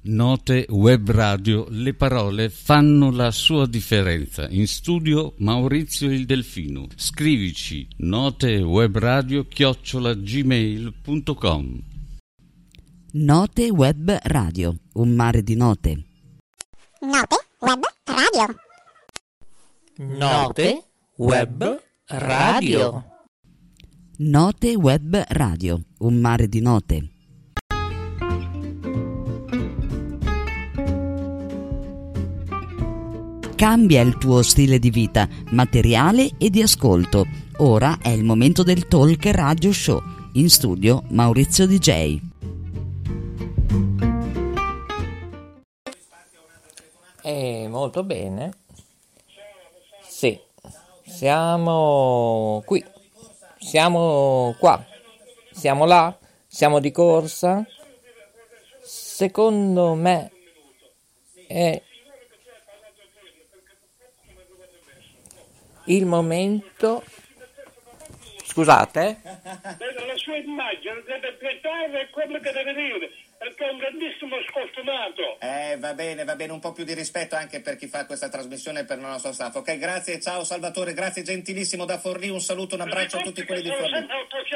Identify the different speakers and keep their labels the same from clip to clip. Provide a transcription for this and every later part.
Speaker 1: Note web radio, le parole fanno la sua differenza. In studio Maurizio il Delfino. Scrivici notewebradio chiocciolagmail.com
Speaker 2: Note web radio, un mare di note.
Speaker 3: Note web radio.
Speaker 4: Note web radio.
Speaker 2: Note web radio, un mare di note. Cambia il tuo stile di vita, materiale e di ascolto. Ora è il momento del Talk Radio Show. In studio Maurizio DJ.
Speaker 4: Molto bene. Sì, siamo qui, siamo qua, siamo là, siamo di corsa. Secondo me è il momento. Scusate?
Speaker 5: la sua immagine deve pietare quello che deve dire perché è un grandissimo sfortunato
Speaker 6: Eh, va bene, va bene, un po' più di rispetto anche per chi fa questa trasmissione e per il nostro staff. Ok, grazie, ciao Salvatore, grazie gentilissimo da Forlì, un saluto, un abbraccio a tutti quelli di Forlì.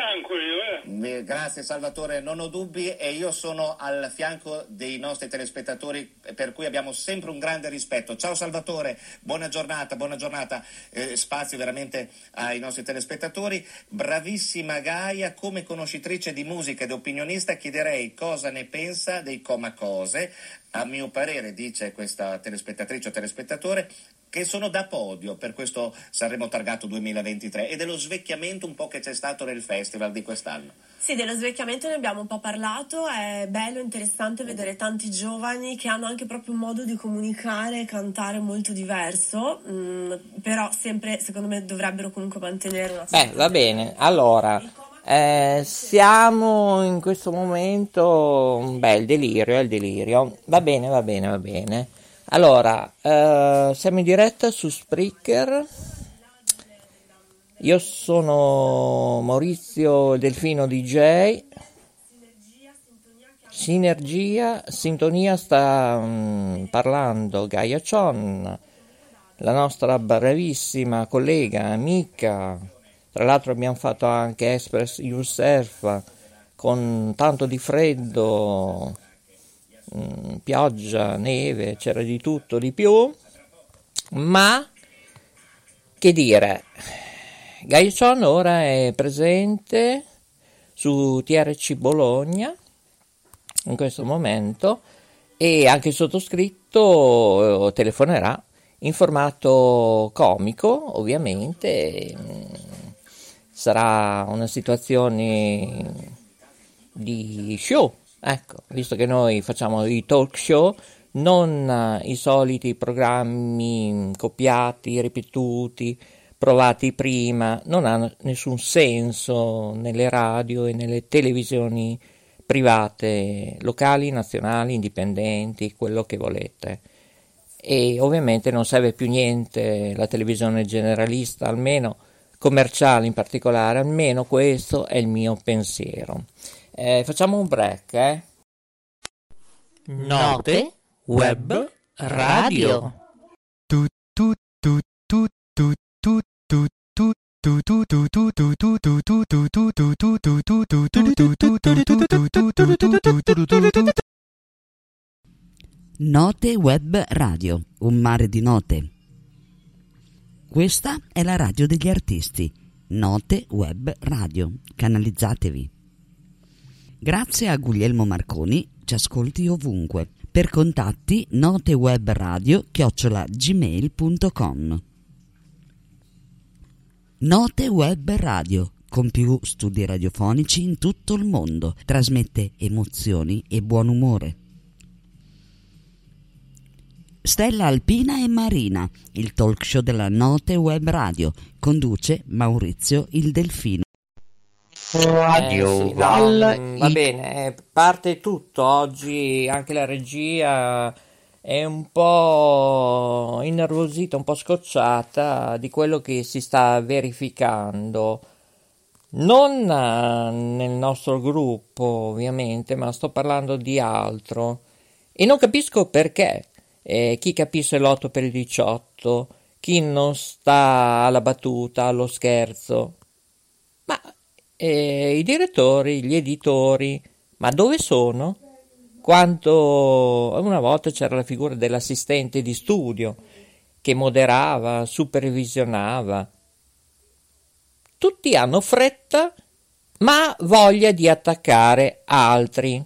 Speaker 5: Fianco io Eh,
Speaker 6: Grazie Salvatore, non ho dubbi e io sono al fianco dei nostri telespettatori per cui abbiamo sempre un grande rispetto. Ciao Salvatore, buona giornata, buona giornata, Eh, spazio veramente ai nostri telespettatori. Bravissima Gaia, come conoscitrice di musica ed opinionista chiederei cosa ne pensa dei comacose. A mio parere, dice questa telespettatrice o telespettatore, che sono da podio per questo Sanremo Targato 2023 e dello svecchiamento un po' che c'è stato nel festival di quest'anno.
Speaker 7: Sì, dello svecchiamento ne abbiamo un po' parlato, è bello, interessante vedere tanti giovani che hanno anche proprio un modo di comunicare e cantare molto diverso, mm, però sempre secondo me dovrebbero comunque mantenere una
Speaker 4: Beh, va bene. Allora, eh, siamo in questo momento. Beh, il delirio, è il delirio. Va bene, va bene, va bene. Allora, eh, siamo in diretta su Spreaker. Io sono Maurizio Delfino DJ. Sinergia, sintonia sta mm, parlando Gaia Chon, la nostra bravissima collega, amica. Tra l'altro abbiamo fatto anche Express Yourself con tanto di freddo, mm, pioggia, neve, c'era di tutto, di più. Ma che dire, Gaia Chon ora è presente su TRC Bologna in questo momento e anche il sottoscritto eh, telefonerà in formato comico, ovviamente. Sarà una situazione di show, ecco, visto che noi facciamo i talk show, non eh, i soliti programmi copiati, ripetuti, provati prima, non hanno nessun senso nelle radio e nelle televisioni private, locali, nazionali, indipendenti, quello che volete. E ovviamente non serve più niente la televisione generalista, almeno commerciale in particolare, almeno questo è il mio pensiero. Eh, facciamo un break, eh?
Speaker 8: Note web radio.
Speaker 2: Note web radio, un mare di note. Questa è la radio degli artisti. Note web radio. Canalizzatevi. Grazie a Guglielmo Marconi, ci ascolti ovunque. Per contatti notewebradio chiocciola gmail.com Note Web Radio, con più studi radiofonici in tutto il mondo, trasmette emozioni e buon umore. Stella Alpina e Marina, il talk show della Note Web Radio, conduce Maurizio il Delfino.
Speaker 4: Eh, sì, no, mm, va bene, eh, parte tutto oggi, anche la regia è un po' in innervosita, un po' scocciata di quello che si sta verificando. Non eh, nel nostro gruppo, ovviamente, ma sto parlando di altro. E non capisco perché. Eh, chi capisce l'8 per il 18, chi non sta alla battuta, allo scherzo. Eh, i direttori, gli editori, ma dove sono? Quanto una volta c'era la figura dell'assistente di studio che moderava, supervisionava. Tutti hanno fretta, ma voglia di attaccare altri.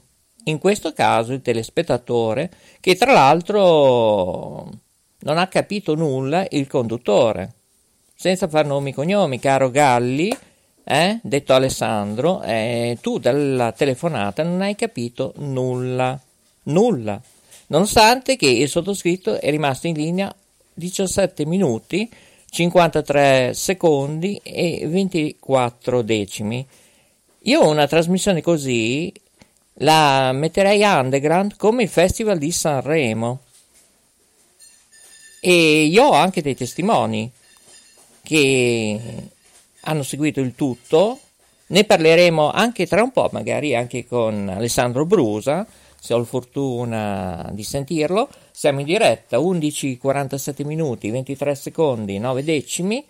Speaker 4: In questo caso il telespettatore, che tra l'altro non ha capito nulla il conduttore. Senza far nomi e cognomi, caro Galli, eh? detto Alessandro, eh, tu dalla telefonata non hai capito nulla, nulla, nonostante che il sottoscritto è rimasto in linea 17 minuti, 53 secondi e 24 decimi. Io una trasmissione così la metterei underground come il Festival di Sanremo. E io ho anche dei testimoni che hanno seguito il tutto. Ne parleremo anche tra un po', magari anche con Alessandro Brusa, se ho fortuna di sentirlo. Siamo in diretta, 11:47 minuti, 23 secondi, 9 decimi.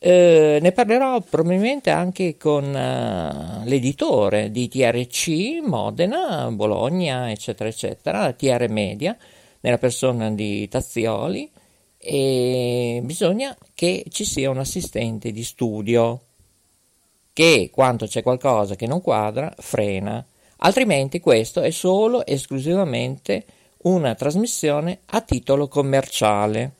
Speaker 4: Eh, ne parlerò probabilmente anche con uh, l'editore di TRC, Modena, Bologna, eccetera, eccetera, TR Media, nella persona di Tazzioli e bisogna che ci sia un assistente di studio che quando c'è qualcosa che non quadra frena, altrimenti questo è solo e esclusivamente una trasmissione a titolo commerciale.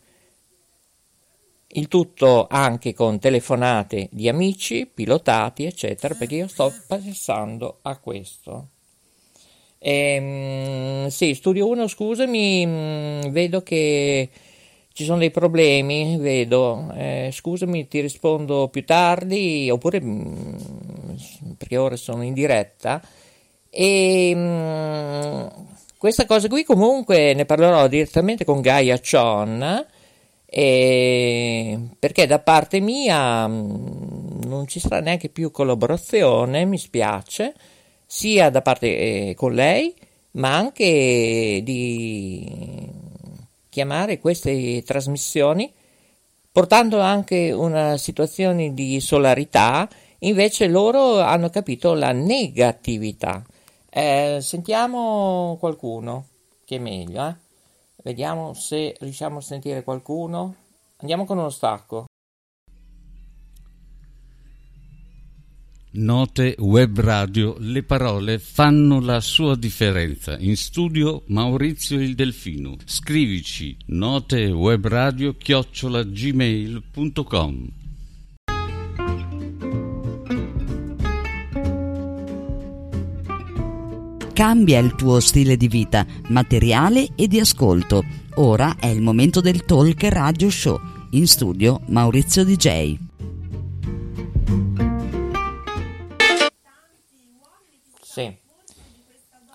Speaker 4: Il tutto anche con telefonate di amici, pilotati, eccetera, perché io sto pensando a questo. Ehm, sì, Studio 1, scusami, mm, vedo che ci sono dei problemi, vedo, eh, scusami, ti rispondo più tardi, oppure mm, perché ora sono in diretta. E mh, mm, questa cosa qui comunque ne parlerò direttamente con Gaia Chon, eh, perché da parte mia mh, mm, non ci sarà neanche più collaborazione, mi spiace, sia da parte eh, con lei, ma anche di chiamare queste trasmissioni, portando anche una situazione di solarità, invece loro hanno capito la negatività. Eh, sentiamo qualcuno che è meglio, eh? Vediamo se riusciamo a sentire qualcuno. Andiamo con uno stacco.
Speaker 1: Note web radio, le parole fanno la sua differenza. In studio Maurizio il Delfino. Scrivici notewebradio chiocciolagmail.com
Speaker 2: Cambia il tuo stile di vita, materiale e di ascolto. Ora è il momento del Talk Radio Show. In studio Maurizio DJ.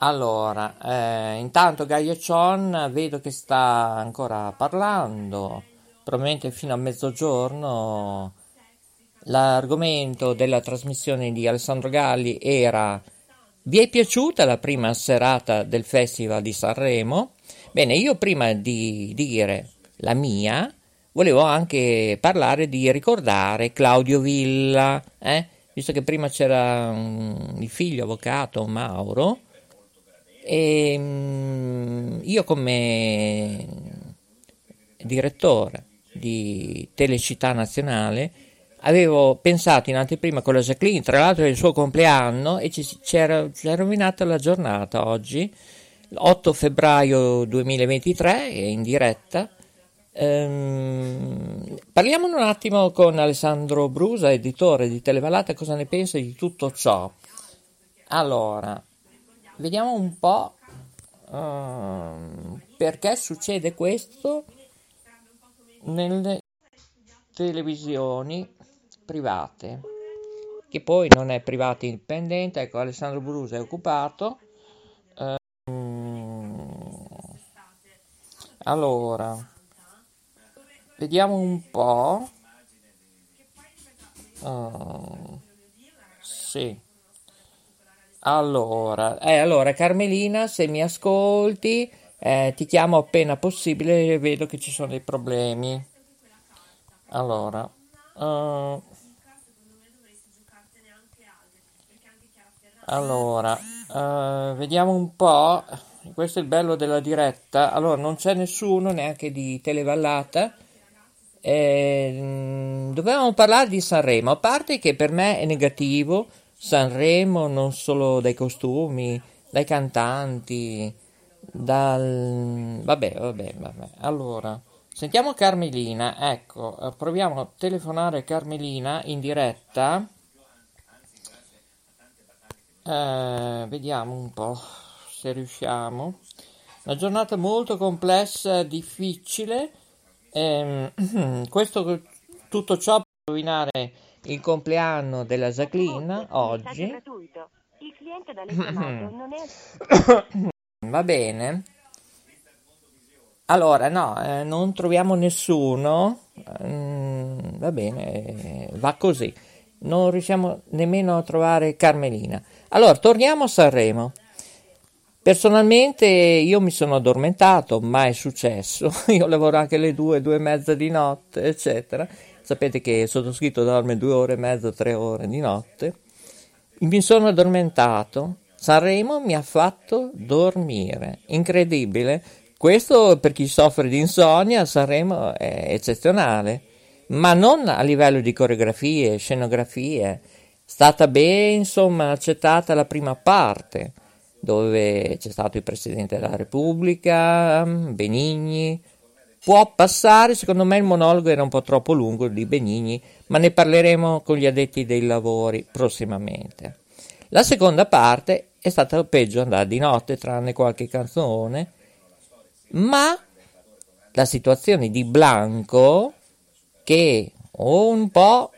Speaker 4: Allora, eh, intanto Gaia Chon vedo che sta ancora parlando, probabilmente fino a mezzogiorno. L'argomento della trasmissione di Alessandro Galli era vi è piaciuta la prima serata del Festival di Sanremo? Bene, io prima di dire la mia, volevo anche parlare di ricordare Claudio Villa, eh? visto che prima c'era um, il figlio avvocato Mauro, e um, io come direttore di Telecittà Nazionale avevo pensato in anteprima con la Jacqueline, tra l'altro è il suo compleanno e ci, c'era, c'era rovinata la giornata oggi, 8 febbraio 2023, in diretta, Ehm, parliamo un attimo con Alessandro Brusa, editore di Televalata, cosa ne pensa di tutto ciò. Allora, vediamo un po' uh, perché succede questo nelle televisioni private, che poi non è privata indipendente. Ecco, Alessandro Brusa è occupato. Uh, allora vediamo un po'. Oh, sì. Allora, eh, allora, Carmelina, se mi ascolti, eh, ti chiamo appena possibile, vedo che ci sono dei problemi. Allora, uh, allora uh, vediamo un po'. Questo è il bello della diretta. Allora, non c'è nessuno neanche di Televallata. Eh, dovevamo parlare di Sanremo, a parte che per me è negativo Sanremo non solo dai costumi, dai cantanti, dal... vabbè, vabbè, vabbè. Allora, sentiamo Carmelina, ecco, eh, proviamo a telefonare Carmelina in diretta. Eh, vediamo un po' se riusciamo. Una giornata molto complessa, difficile. Eh, questo, tutto ciò può rovinare il compleanno della Jacqueline oggi. Il cliente da non è... Va bene. Allora, no, eh, non troviamo nessuno. Mm, va bene, va così. Non riusciamo nemmeno a trovare Carmelina. Allora, torniamo a Sanremo. Personalmente io mi sono addormentato, mai è successo. Io lavoro anche alle due, due e mezza di notte, eccetera Sapete che sottoscritto dorme due ore e mezzo, tre ore di notte. Mi sono addormentato. Sanremo mi ha fatto dormire. Incredibile. Questo per chi soffre di insonnia, Sanremo è eccezionale. Ma non a livello di coreografie, scenografie. Stata ben, insomma, accettata la prima parte, dove c'è stato il Presidente della Repubblica, Benigni, Può passare, secondo me il monologo era un po' troppo lungo di Benigni, ma ne parleremo con gli addetti dei lavori prossimamente. La seconda parte è stata peggio andare di notte, tranne qualche canzone, ma la situazione di Blanco, che un po',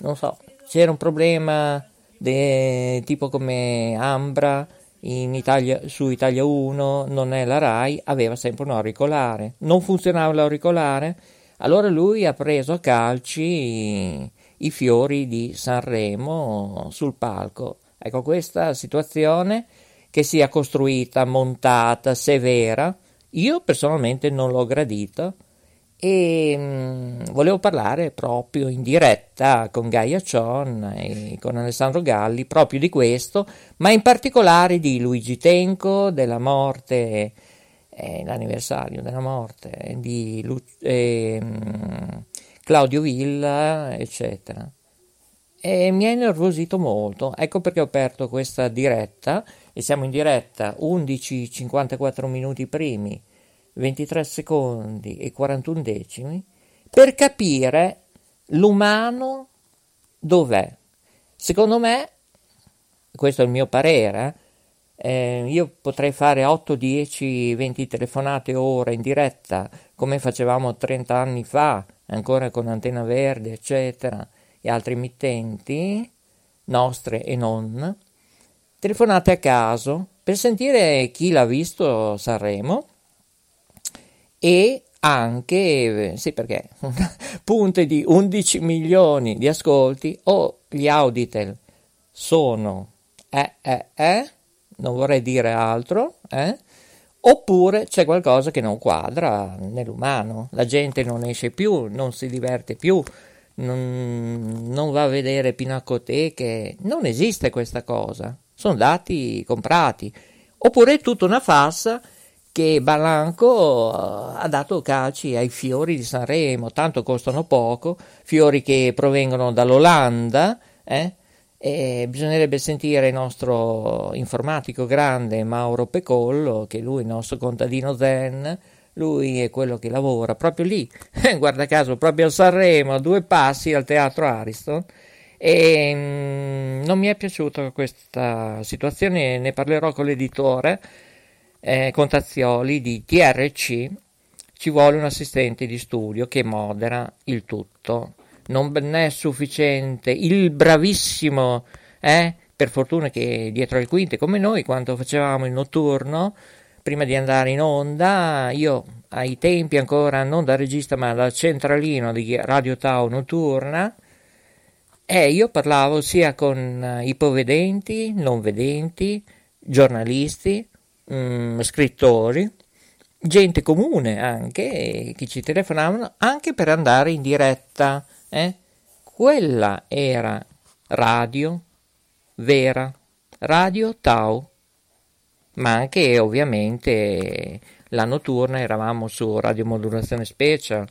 Speaker 4: non so, c'era un problema de, tipo come Ambra, Italia, su Italia 1 non è la RAI, aveva sempre un auricolare. Non funzionava l'auricolare, allora lui ha preso a calci i, fiori di Sanremo sul palco. Ecco, questa situazione che sia costruita, montata, severa, io personalmente non l'ho gradita e mh, mm, volevo parlare proprio in diretta con Gaia Cion e con Alessandro Galli proprio di questo, ma in particolare di Luigi Tenco, della morte, eh, l'anniversario della morte di Lu- eh, Claudio Villa, eccetera. E mi ha innervosito molto, ecco perché ho aperto questa diretta e siamo in diretta 11.54 minuti primi 23 secondi e 41 decimi per capire l'umano dov'è. Secondo me, questo è il mio parere, eh, io potrei fare 8, 10, 20 telefonate ora in diretta come facevamo 30 anni fa, ancora con Antena Verde, eccetera, e altri emittenti, nostre e non, telefonate a caso per sentire chi l'ha visto Sanremo e anche, sì perché, punte di 11 milioni di ascolti o gli Auditel sono eh, eh, eh, non vorrei dire altro, eh, oppure c'è qualcosa che non quadra nell'umano, la gente non esce più, non si diverte più, non, non va a vedere pinacoteche, non esiste questa cosa, sono dati comprati, oppure è tutta una farsa che Balanco eh, ha dato calci ai fiori di Sanremo, tanto costano poco, fiori che provengono dall'Olanda, eh? e bisognerebbe sentire il nostro informatico grande Mauro Pecollo, che lui è il nostro contadino zen, lui è quello che lavora proprio lì, guarda caso, proprio a Sanremo, a due passi al teatro Ariston, e mm, non mi è piaciuta questa situazione, ne parlerò con l'editore, eh, Contazioli di TRC ci vuole un assistente di studio che modera il tutto. Non è sufficiente il bravissimo, eh, per fortuna che dietro le quinte, come noi quando facevamo il notturno, prima di andare in onda, io ai tempi ancora non da regista ma da centralino di Radio Tau Notturna, e io parlavo sia con ipovedenti, non vedenti, giornalisti, mh, mm, scrittori, gente comune anche, che ci telefonavano anche per andare in diretta. Eh? Quella era radio vera, radio Tau, ma anche ovviamente la notturna eravamo su Radio Modulazione Special,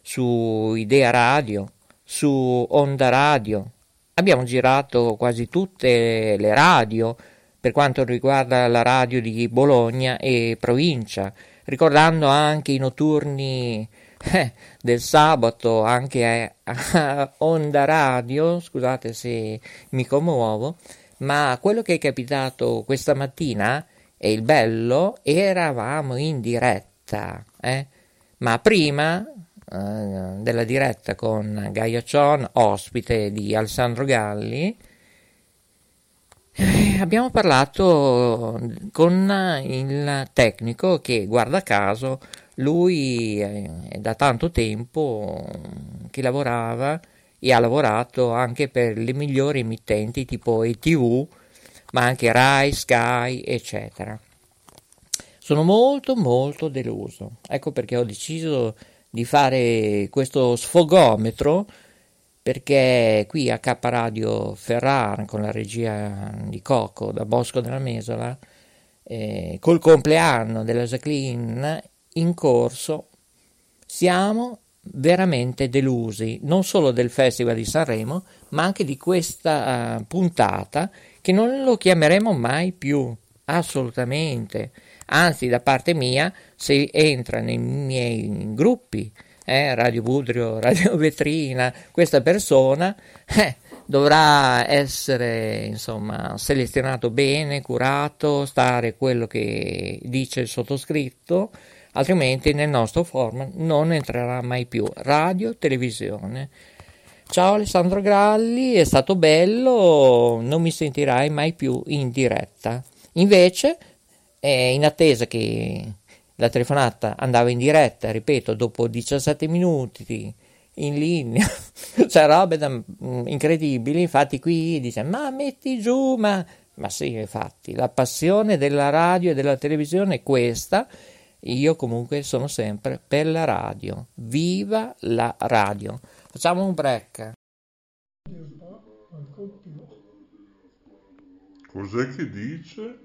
Speaker 4: su Idea Radio, su Onda Radio. Abbiamo girato quasi tutte le radio per quanto riguarda la radio di Bologna e provincia, ricordando anche i notturni eh, del sabato anche a, Onda Radio, scusate se mi commuovo, ma quello che è capitato questa mattina e il bello, eravamo in diretta, eh? ma prima eh, della diretta con Gaia Cion, ospite di Alessandro Galli, abbiamo parlato con il tecnico che, guarda caso, lui è da tanto tempo che lavorava e ha lavorato anche per le migliori emittenti tipo ETV, ma anche Rai, Sky, eccetera. Sono molto molto deluso. Ecco perché ho deciso di fare questo sfogometro perché qui a K Radio Ferrara con la regia di Coco da Bosco della Mesola eh, col compleanno della Jacqueline in corso siamo veramente delusi non solo del Festival di Sanremo ma anche di questa uh, puntata che non lo chiameremo mai più assolutamente. Anzi da parte mia se entra nei miei gruppi eh, Radio Budrio, Radio Vetrina, questa persona eh, dovrà essere insomma selezionato bene, curato, stare quello che dice il sottoscritto, altrimenti nel nostro format non entrerà mai più. Radio, televisione. Ciao Alessandro Gralli, è stato bello, non mi sentirai mai più in diretta. Invece, eh, in attesa che la telefonata andava in diretta, ripeto, dopo 17 minuti in linea, cioè robe da, mm, incredibili, infatti qui dice ma metti giù, ma... ma sì, infatti, la passione della radio e della televisione è questa, io comunque sono sempre per la radio, viva la radio. Facciamo un break.
Speaker 9: Cos'è che dice?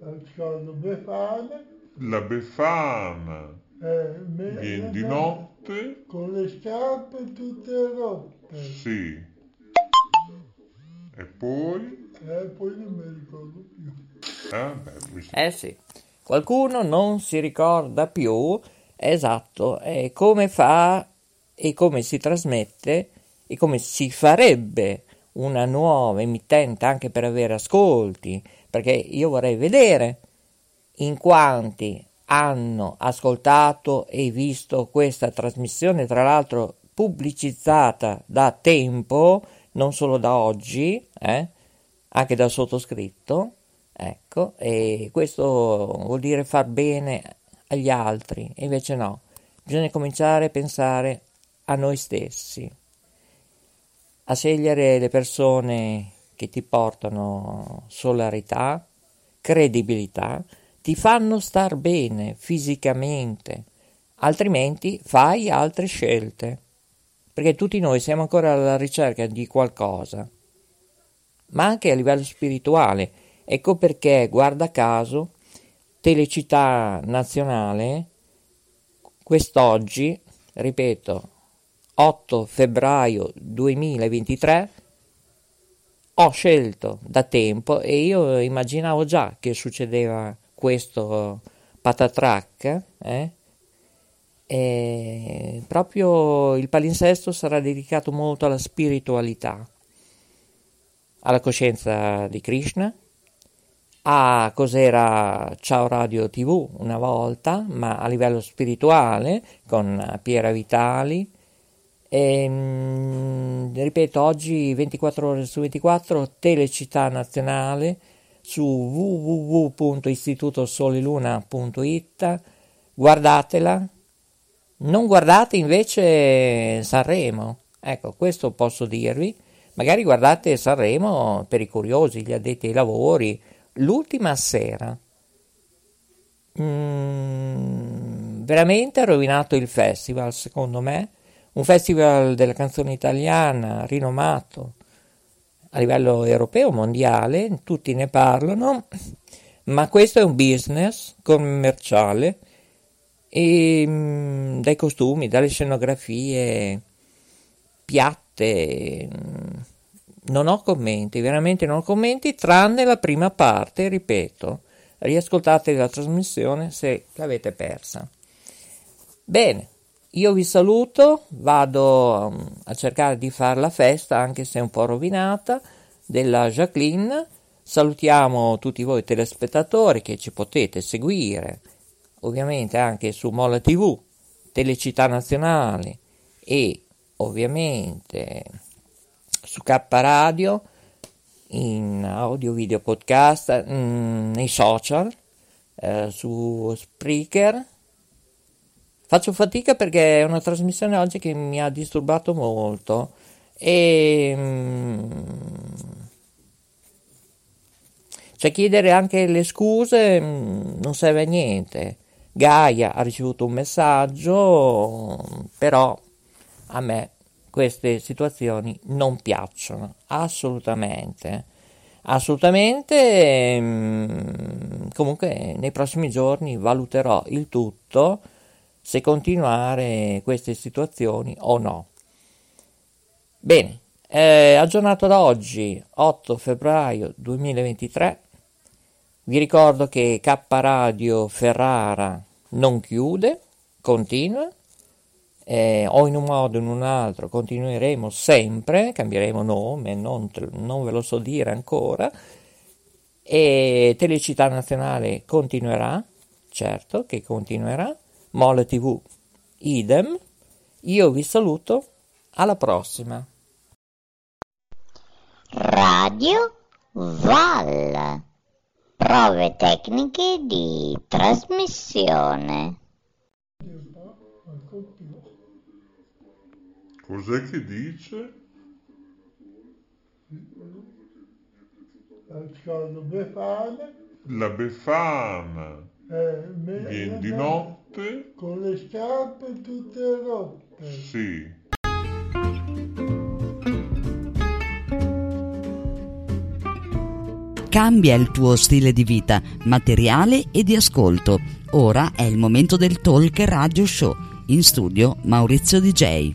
Speaker 10: La Befana.
Speaker 9: La Befana.
Speaker 10: Eh,
Speaker 9: Viene di notte.
Speaker 10: Con le scarpe tutte rotte.
Speaker 9: Sì. E poi?
Speaker 10: Eh, poi non mi ricordo più.
Speaker 9: Eh, beh,
Speaker 4: eh sì, qualcuno non si ricorda più esatto eh, come fa e come si trasmette e come si farebbe una nuova emittente anche per avere ascolti, perché io vorrei vedere in quanti hanno ascoltato e visto questa trasmissione, tra l'altro pubblicizzata da tempo, non solo da oggi, eh, anche dal sottoscritto, ecco, e questo vuol dire far bene agli altri, invece no, bisogna cominciare a pensare a noi stessi, a scegliere le persone che ti portano solarità, credibilità, ti fanno star bene fisicamente, altrimenti fai altre scelte, perché tutti noi siamo ancora alla ricerca di qualcosa, ma anche a livello spirituale. Ecco perché, guarda caso, Telecità Nazionale, quest'oggi, ripeto, 8 febbraio 2023, ho scelto da tempo e io immaginavo già che succedeva questo patatrack, eh? e proprio il palinsesto sarà dedicato molto alla spiritualità, alla coscienza di Krishna, a cos'era Ciao Radio TV una volta, ma a livello spirituale, con Piera Vitali, e, ehm, ripeto, oggi 24 ore su 24, Telecittà Nazionale, su www.istitutosoleluna.it, guardatela. Non guardate invece Sanremo, ecco, questo posso dirvi. Magari guardate Sanremo per i curiosi, gli addetti ai lavori, l'ultima sera. Mm, veramente ha rovinato il festival, secondo me. Un festival della canzone italiana rinomato a livello europeo, mondiale, tutti ne parlano, ma questo è un business commerciale e mm, dai costumi, dalle scenografie piatte, mm, non ho commenti, veramente non ho commenti, tranne la prima parte, ripeto, riascoltate la trasmissione se l'avete persa. Bene, io vi saluto, vado um, a cercare di fare la festa, anche se un po' rovinata, della Jacqueline. Salutiamo tutti voi telespettatori che ci potete seguire, ovviamente anche su Mola TV, Telecittà Nazionale e ovviamente su K Radio, in audio, video, podcast, mm, nei social, eh, su Spreaker Faccio fatica perché è una trasmissione oggi che mi ha disturbato molto e mm, cioè chiedere anche le scuse mm, non serve a niente. Gaia ha ricevuto un messaggio, però a me queste situazioni non piacciono assolutamente. Assolutamente, mm, comunque nei prossimi giorni valuterò il tutto se continuare queste situazioni o no. Bene, eh, aggiornato da oggi, 8 febbraio 2023, vi ricordo che K Radio Ferrara non chiude, continua, eh, o in un modo o in un altro continueremo sempre, cambieremo nome, non, non ve lo so dire ancora, e Telecittà Nazionale continuerà, certo che continuerà, Mole TV, idem. Io vi saluto, alla prossima.
Speaker 11: Radio Val. Prove tecniche di trasmissione.
Speaker 9: Cos'è che dice?
Speaker 10: Ascolto Befana.
Speaker 9: La Befana.
Speaker 10: Eh,
Speaker 9: Viene di notte.
Speaker 10: Con le scarpe tutte rotte.
Speaker 9: Sì.
Speaker 2: Cambia il tuo stile di vita, materiale e di ascolto. Ora è il momento del Talk Radio Show. In studio Maurizio DJ.